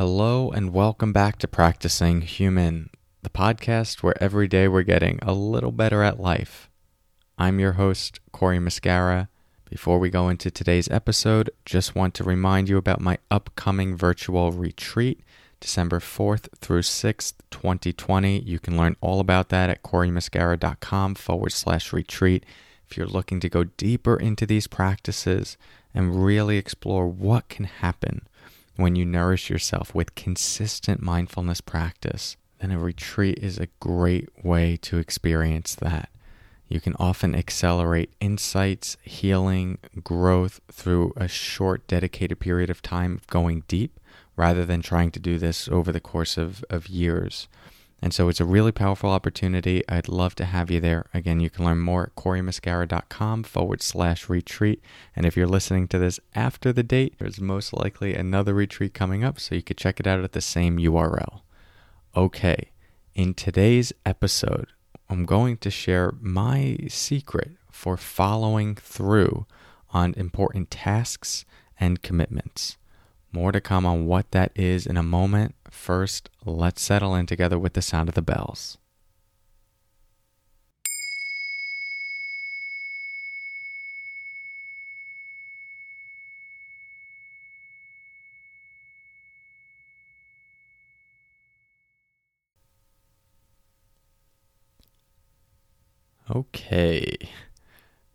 Hello, and welcome back to Practicing Human, the podcast where every day we're getting a little better at life. I'm your host, Cory Muscara. Before we go into today's episode, just want to remind you about my upcoming virtual retreat, December 4th through 6th, 2020. You can learn all about that at coreymuscara.com forward slash retreat. If you're looking to go deeper into these practices and really explore what can happen when you nourish yourself with consistent mindfulness practice, then a retreat is a great way to experience that. You can often accelerate insights, healing, growth through a short, dedicated period of time of going deep rather than trying to do this over the course of, of years. And so it's a really powerful opportunity. I'd love to have you there. Again, you can learn more at coreymuscara.com forward slash retreat. And if you're listening to this after the date, there's most likely another retreat coming up, so you could check it out at the same URL. Okay, in today's episode, I'm going to share my secret for following through on important tasks and commitments. More to come on what that is in a moment. First, let's settle in together with the sound of the bells. Okay,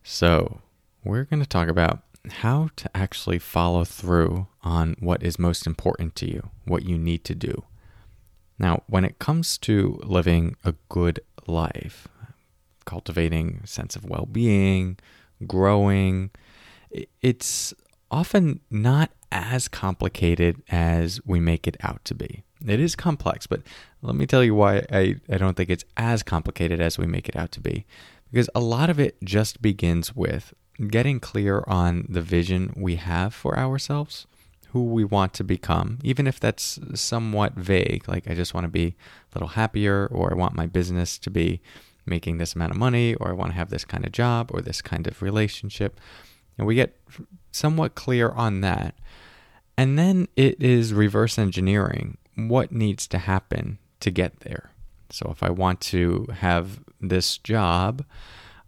so we're going to talk about how to actually follow through on what is most important to you, what you need to do. Now, when it comes to living a good life, cultivating a sense of well being, growing, it's often not as complicated as we make it out to be. It is complex, but let me tell you why I, I don't think it's as complicated as we make it out to be. Because a lot of it just begins with getting clear on the vision we have for ourselves, who we want to become, even if that's somewhat vague, like I just want to be a little happier, or I want my business to be making this amount of money, or I want to have this kind of job, or this kind of relationship. And we get somewhat clear on that. And then it is reverse engineering what needs to happen to get there. So if I want to have this job,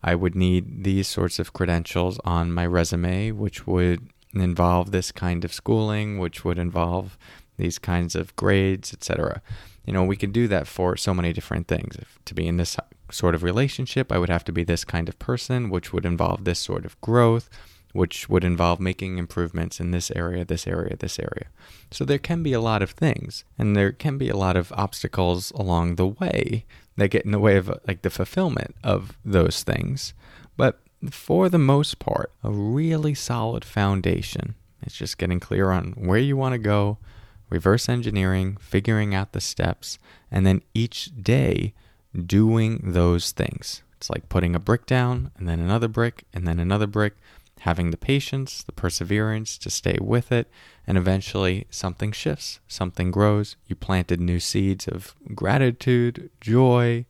I would need these sorts of credentials on my resume, which would involve this kind of schooling, which would involve these kinds of grades, etc. You know, we could do that for so many different things. If to be in this sort of relationship, I would have to be this kind of person, which would involve this sort of growth, which would involve making improvements in this area, this area, this area. So there can be a lot of things, and there can be a lot of obstacles along the way that get in the way of like the fulfillment of those things. But for the most part, a really solid foundation. It's just getting clear on where you want to go, reverse engineering, figuring out the steps, and then each day doing those things. It's like putting a brick down and then another brick and then another brick having the patience, the perseverance to stay with it, and eventually something shifts, something grows. You planted new seeds of gratitude, joy,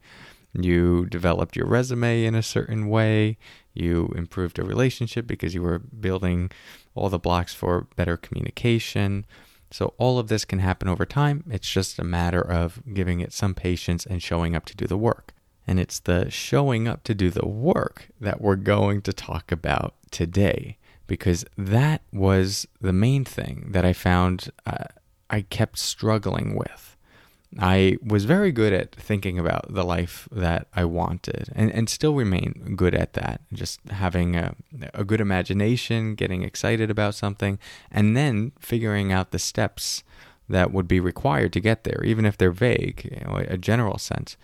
you developed your resume in a certain way, you improved a relationship because you were building all the blocks for better communication. So, all of this can happen over time. It's just a matter of giving it some patience and showing up to do the work. And it's the showing up to do the work that we're going to talk about today, because that was the main thing that I found uh, I kept struggling with. I was very good at thinking about the life that I wanted and, and still remain good at that. Just having a, a good imagination, getting excited about something, and then figuring out the steps that would be required to get there, even if they're vague, you know, a general sense.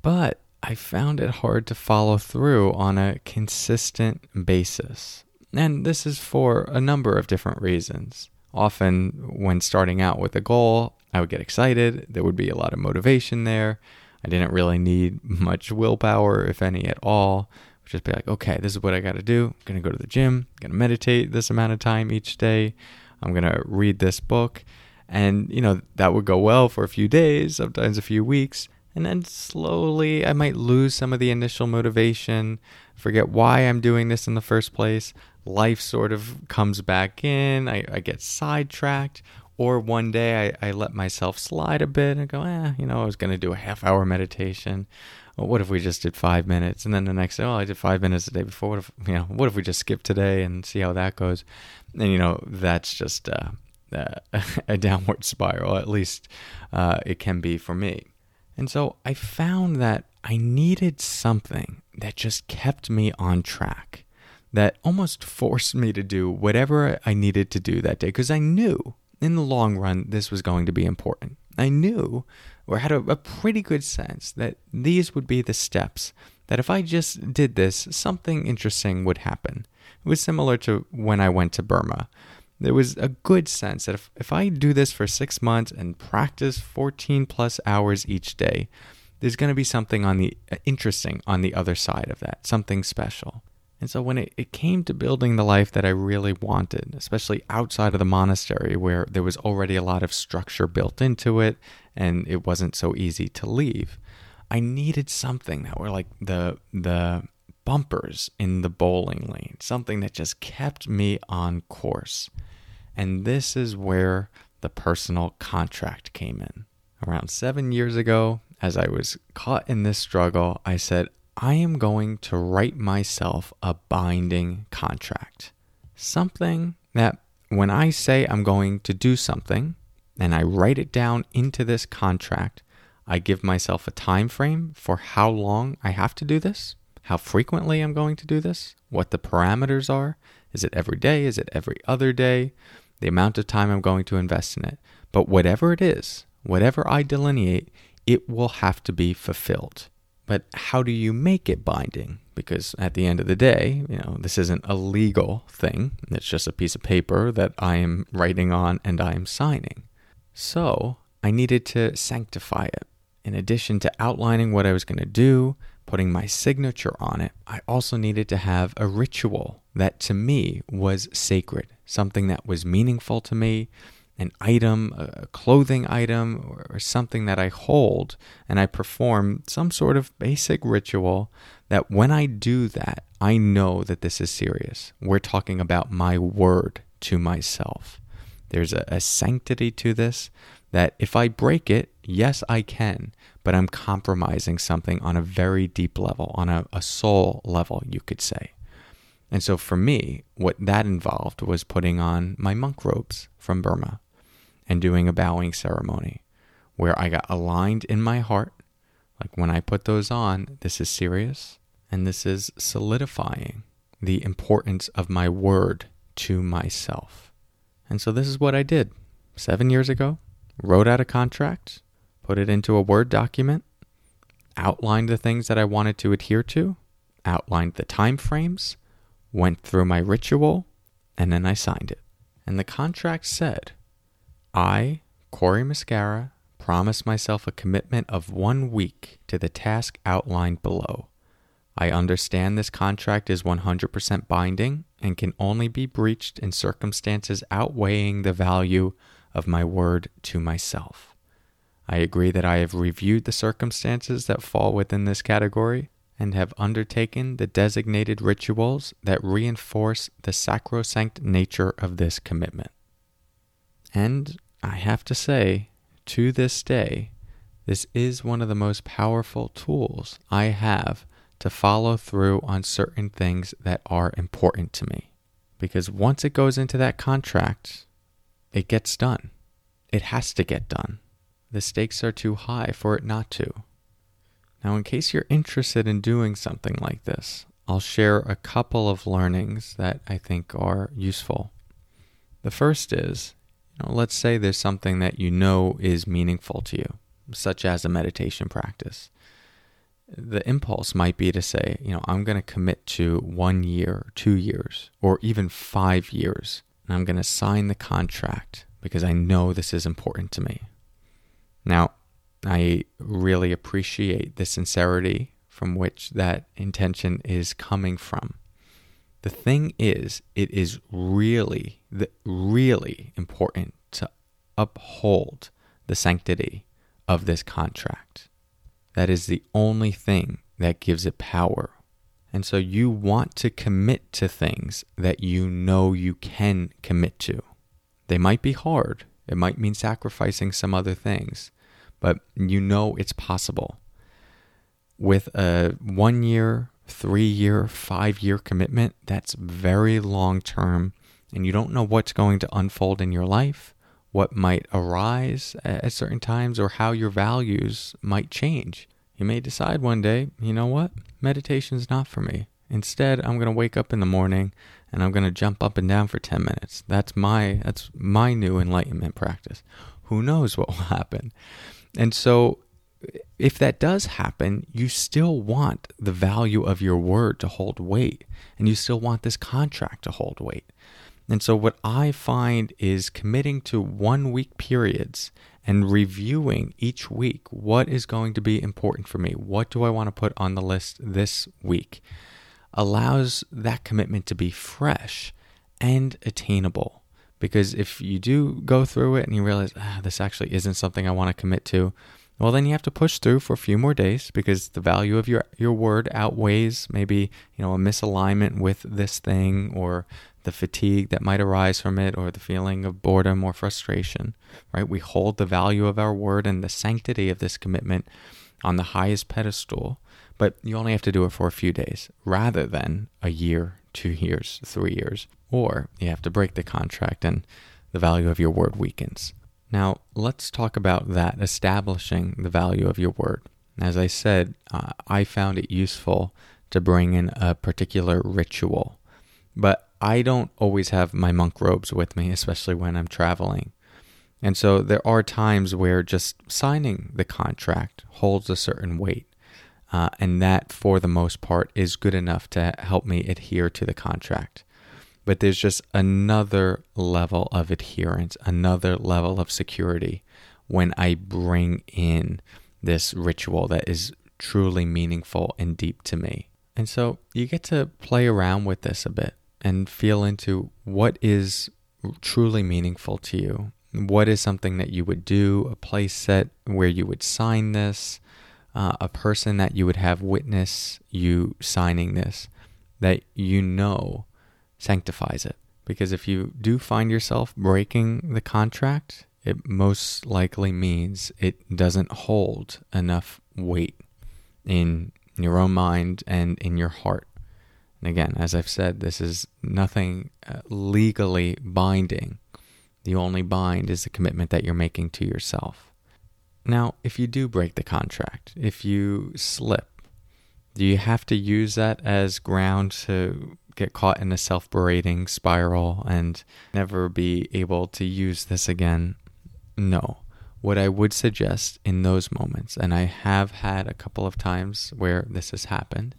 But I found it hard to follow through on a consistent basis. And this is for a number of different reasons. Often, when starting out with a goal, I would get excited. There would be a lot of motivation there. I didn't really need much willpower, if any at all. Just be like, okay, this is what I got to do. I'm going to go to the gym. I'm going to meditate this amount of time each day. I'm going to read this book. And, you know, that would go well for a few days, sometimes a few weeks. And then slowly I might lose some of the initial motivation, forget why I'm doing this in the first place. Life sort of comes back in, I, I get sidetracked, Or one day I, I let myself slide a bit and go, eh, you know, I was going to do a half hour meditation. Well, what if we just did five minutes? And then the next day, oh, I did five minutes the day before. What if, you know, what if we just skip today and see how that goes? And, you know, that's just uh, uh, a downward spiral. At least uh, it can be for me. And so I found that I needed something that just kept me on track, that almost forced me to do whatever I needed to do that day because I knew in the long run this was going to be important. I knew or had a, a, pretty good sense that these would be the steps that if I just did this, something interesting would happen. It was similar to when I went to Burma. There was a good sense that if, if I do this for six months and practice 14 plus hours each day, there's going to be something on the uh, interesting on the other side of that, something special. And so when it, it came to building the life that I really wanted, especially outside of the monastery where there was already a lot of structure built into it and it wasn't so easy to leave, I needed something that were like the the bumpers in the bowling lane, something that just kept me on course. And this is where the personal contract came in. Around seven years ago, as I was caught in this struggle, I said, I am going to write myself a binding contract. Something that when I say I'm going to do something and I write it down into this contract, I give myself a time frame for how long I have to do this, how frequently I'm going to do this, what the parameters are. Is it every day? Is it every other day? The amount of time I'm going to invest in it. But whatever it is, whatever I delineate, it will have to be fulfilled. But how do you make it binding? Because at the end of the day, you know, this isn't a legal thing. It's just a piece of paper that I am writing on and I am signing. So I needed to sanctify it. In addition to outlining what I was going to do, putting my signature on it, I also needed to have a ritual that to me was sacred, something that was meaningful to me, an item, a clothing item, or something that I hold, and I perform some sort of basic ritual that when I do that, I know that this is serious. We're talking about my word to myself. There's a, a sanctity to this that if I break it, yes, I can, but I'm compromising something on a very deep level, on a, a soul level, you could say. And so for me, what that involved was putting on my monk robes from Burma and doing a bowing ceremony where I got aligned in my heart. Like when I put those on, this is serious and this is solidifying the importance of my word to myself. And so this is what I did seven years ago wrote out a contract, put it into a Word document, outlined the things that I wanted to adhere to, outlined the time frames, went through my ritual, and then I signed it. And the contract said I, Cory Muscara, promise myself a commitment of one week to the task outlined below. I understand this contract is 100% binding and can only be breached in circumstances outweighing the value of my word to myself. I agree that I have reviewed the circumstances that fall within this category and have undertaken the designated rituals that reinforce the sacrosanct nature of this commitment. And I have to say, to this day, this is one of the most powerful tools I have to follow through on certain things that are important to me. Because once it goes into that contract, it gets done. It has to get done. The stakes are too high for it not to. Now, in case you're interested in doing something like this, I'll share a couple of learnings that I think are useful. The first is you know, let's say there's something that you know is meaningful to you, such as a meditation practice. The impulse might be to say, you know, I'm going to commit to one year, two years, or even five years, and I'm going to sign the contract because I know this is important to me. Now, I really appreciate the sincerity from which that intention is coming from. The thing is, it is really, really important to uphold the sanctity of this contract. That is the only thing that gives it power. And so you want to commit to things that you know you can commit to. They might be hard, It might mean sacrificing some other things, but you know it's possible. With a one year, three year, five year commitment, that's very long term, and you don't know what's going to unfold in your life, what might arise at certain times, or how your values might change. You may decide one day, you know what, meditation's not for me. Instead, I'm going to wake up in the morning and I'm going to jump up and down for 10 minutes. That's my that's my new enlightenment practice. Who knows what will happen? And so if that does happen, you still want the value of your word to hold weight and you still want this contract to hold weight. And so what I find is committing to 1 week periods and reviewing each week what is going to be important for me. What do I want to put on the list this week? Allows that commitment to be fresh and attainable. Because if you do go through it and you realize, ah, this actually isn't something I want to commit to, well, then you have to push through for a few more days because the value of your, your word outweighs maybe, you know, a misalignment with this thing or the fatigue that might arise from it or the feeling of boredom or frustration, right? We hold the value of our word and the sanctity of this commitment on the highest pedestal, but you only have to do it for a few days rather than a year, two years, three years, or you have to break the contract and the value of your word weakens. Now, let's talk about that, establishing the value of your word. As I said, uh, I found it useful to bring in a particular ritual, but I don't always have my monk robes with me, especially when I'm traveling. And so there are times where just signing the contract holds a certain weight. Uh, and that, for the most part, is good enough to help me adhere to the contract. But there's just another level of adherence, another level of security when I bring in this ritual that is truly meaningful and deep to me. And so you get to play around with this a bit and feel into what is truly meaningful to you. What is something that you would do, a place set where you would sign this, uh, a person that you would have witness you signing this, that you know sanctifies it. Because if you do find yourself breaking the contract, it most likely means it doesn't hold enough weight in your own mind and in your heart. And again, as I've said, this is nothing uh, legally binding. The only bind is the commitment that you're making to yourself. Now, if you do break the contract, if you slip, do you have to use that as ground to get caught in a self berating spiral and never be able to use this again? No. What I would suggest in those moments, and I have had a couple of times where this has happened,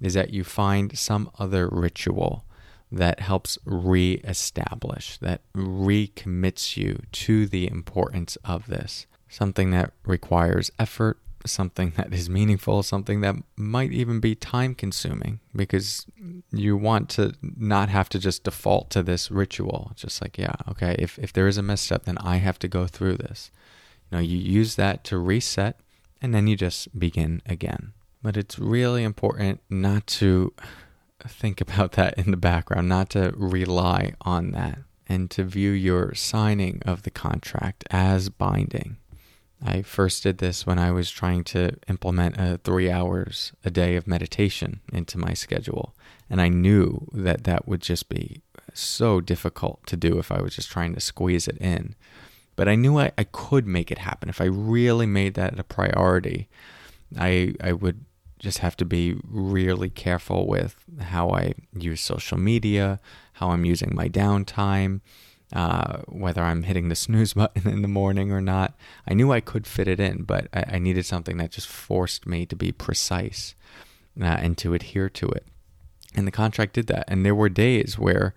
is that you find some other ritual that helps re-establish, that recommits you to the importance of this. Something that requires effort, something that is meaningful, something that might even be time consuming because you want to not have to just default to this ritual. Just like, yeah, okay, if, if there is a misstep, then I have to go through this. You know, you use that to reset and then you just begin again. But it's really important not to think about that in the background, not to rely on that, and to view your signing of the contract as binding. I first did this when I was trying to implement a three hours a day of meditation into my schedule. And I knew that that would just be so difficult to do if I was just trying to squeeze it in. But I knew I, I could make it happen. If I really made that a priority, I, I would just have to be really careful with how I use social media, how I'm using my downtime, uh, whether I'm hitting the snooze button in the morning or not. I knew I could fit it in, but I, I needed something that just forced me to be precise uh, and to adhere to it. And the contract did that. And there were days where,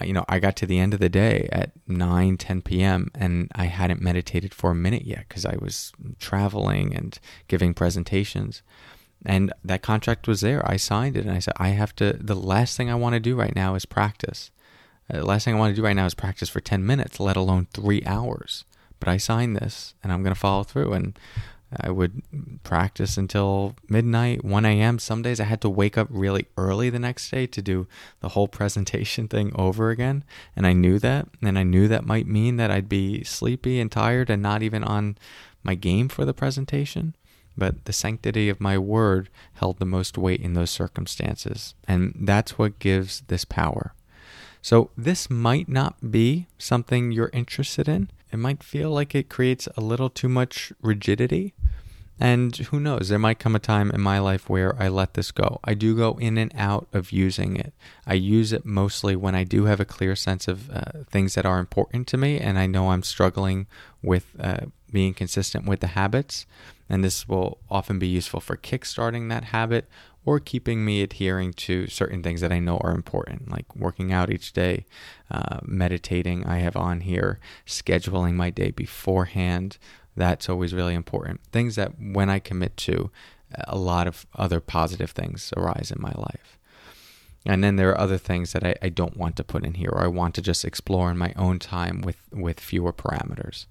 uh, you know, I got to the end of the day at 9, 10 p.m. and I hadn't meditated for a minute yet because I was traveling and giving presentations. And that contract was there. I signed it and I said, I have to, the last thing I want to do right now is practice. Uh, the last thing I want to do right now is practice for 10 minutes, let alone three hours. But I signed this and I'm going to follow through. And I would practice until midnight, 1 a.m. Some days I had to wake up really early the next day to do the whole presentation thing over again. And I knew that. And I knew that might mean that I'd be sleepy and tired and not even on my game for the presentation. But the sanctity of my word held the most weight in those circumstances. And that's what gives this power. So, this might not be something you're interested in. It might feel like it creates a little too much rigidity. And who knows, there might come a time in my life where I let this go. I do go in and out of using it. I use it mostly when I do have a clear sense of uh, things that are important to me and I know I'm struggling with uh, being consistent with the habits. And this will often be useful for kickstarting that habit or keeping me adhering to certain things that I know are important, like working out each day, uh, meditating. I have on here, scheduling my day beforehand. That's always really important. Things that when I commit to, a lot of other positive things arise in my life. And then there are other things that I, I don't want to put in here, or I want to just explore in my own time with, with fewer parameters.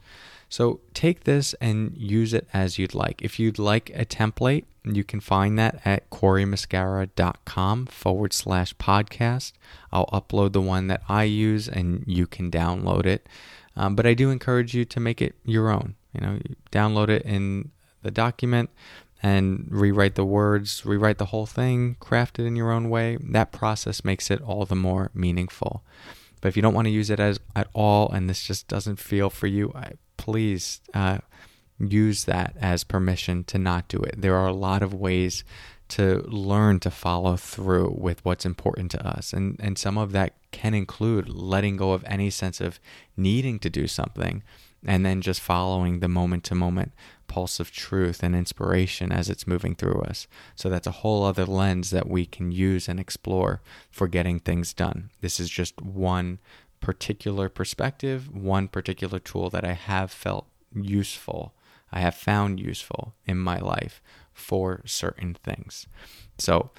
So take this and use it as you'd like. If you'd like a template, you can find that at coreymuscara.com forward slash podcast. I'll upload the one that I use and you can download it. Um, but I do encourage you to make it your own. You know, download it in the document and rewrite the words, rewrite the whole thing, craft it in your own way. That process makes it all the more meaningful. But if you don't want to use it as at all and this just doesn't feel for you, I, please uh, use that as permission to not do it. There are a lot of ways to learn to follow through with what's important to us. And, and some of that can include letting go of any sense of needing to do something and then just following the moment to moment pulse of truth and inspiration as it's moving through us. So that's a whole other lens that we can use and explore for getting things done. This is just one particular perspective, one particular tool that I have felt useful, I have found useful in my life for certain things. So,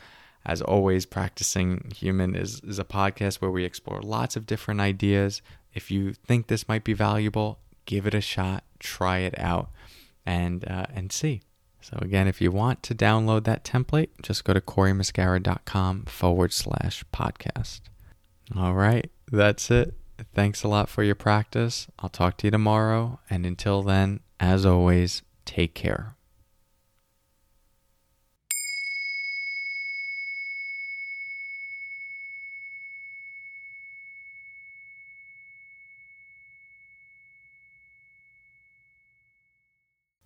as always, Practicing Human is, is a podcast where we explore lots of different ideas. If you think this might be valuable, give it a shot, try it out, and uh, and see. So again, if you want to download that template, just go to coreymuscara.com forward slash podcast. All right. That's it. Thanks a lot for your practice. I'll talk to you tomorrow. And until then, as always, take care.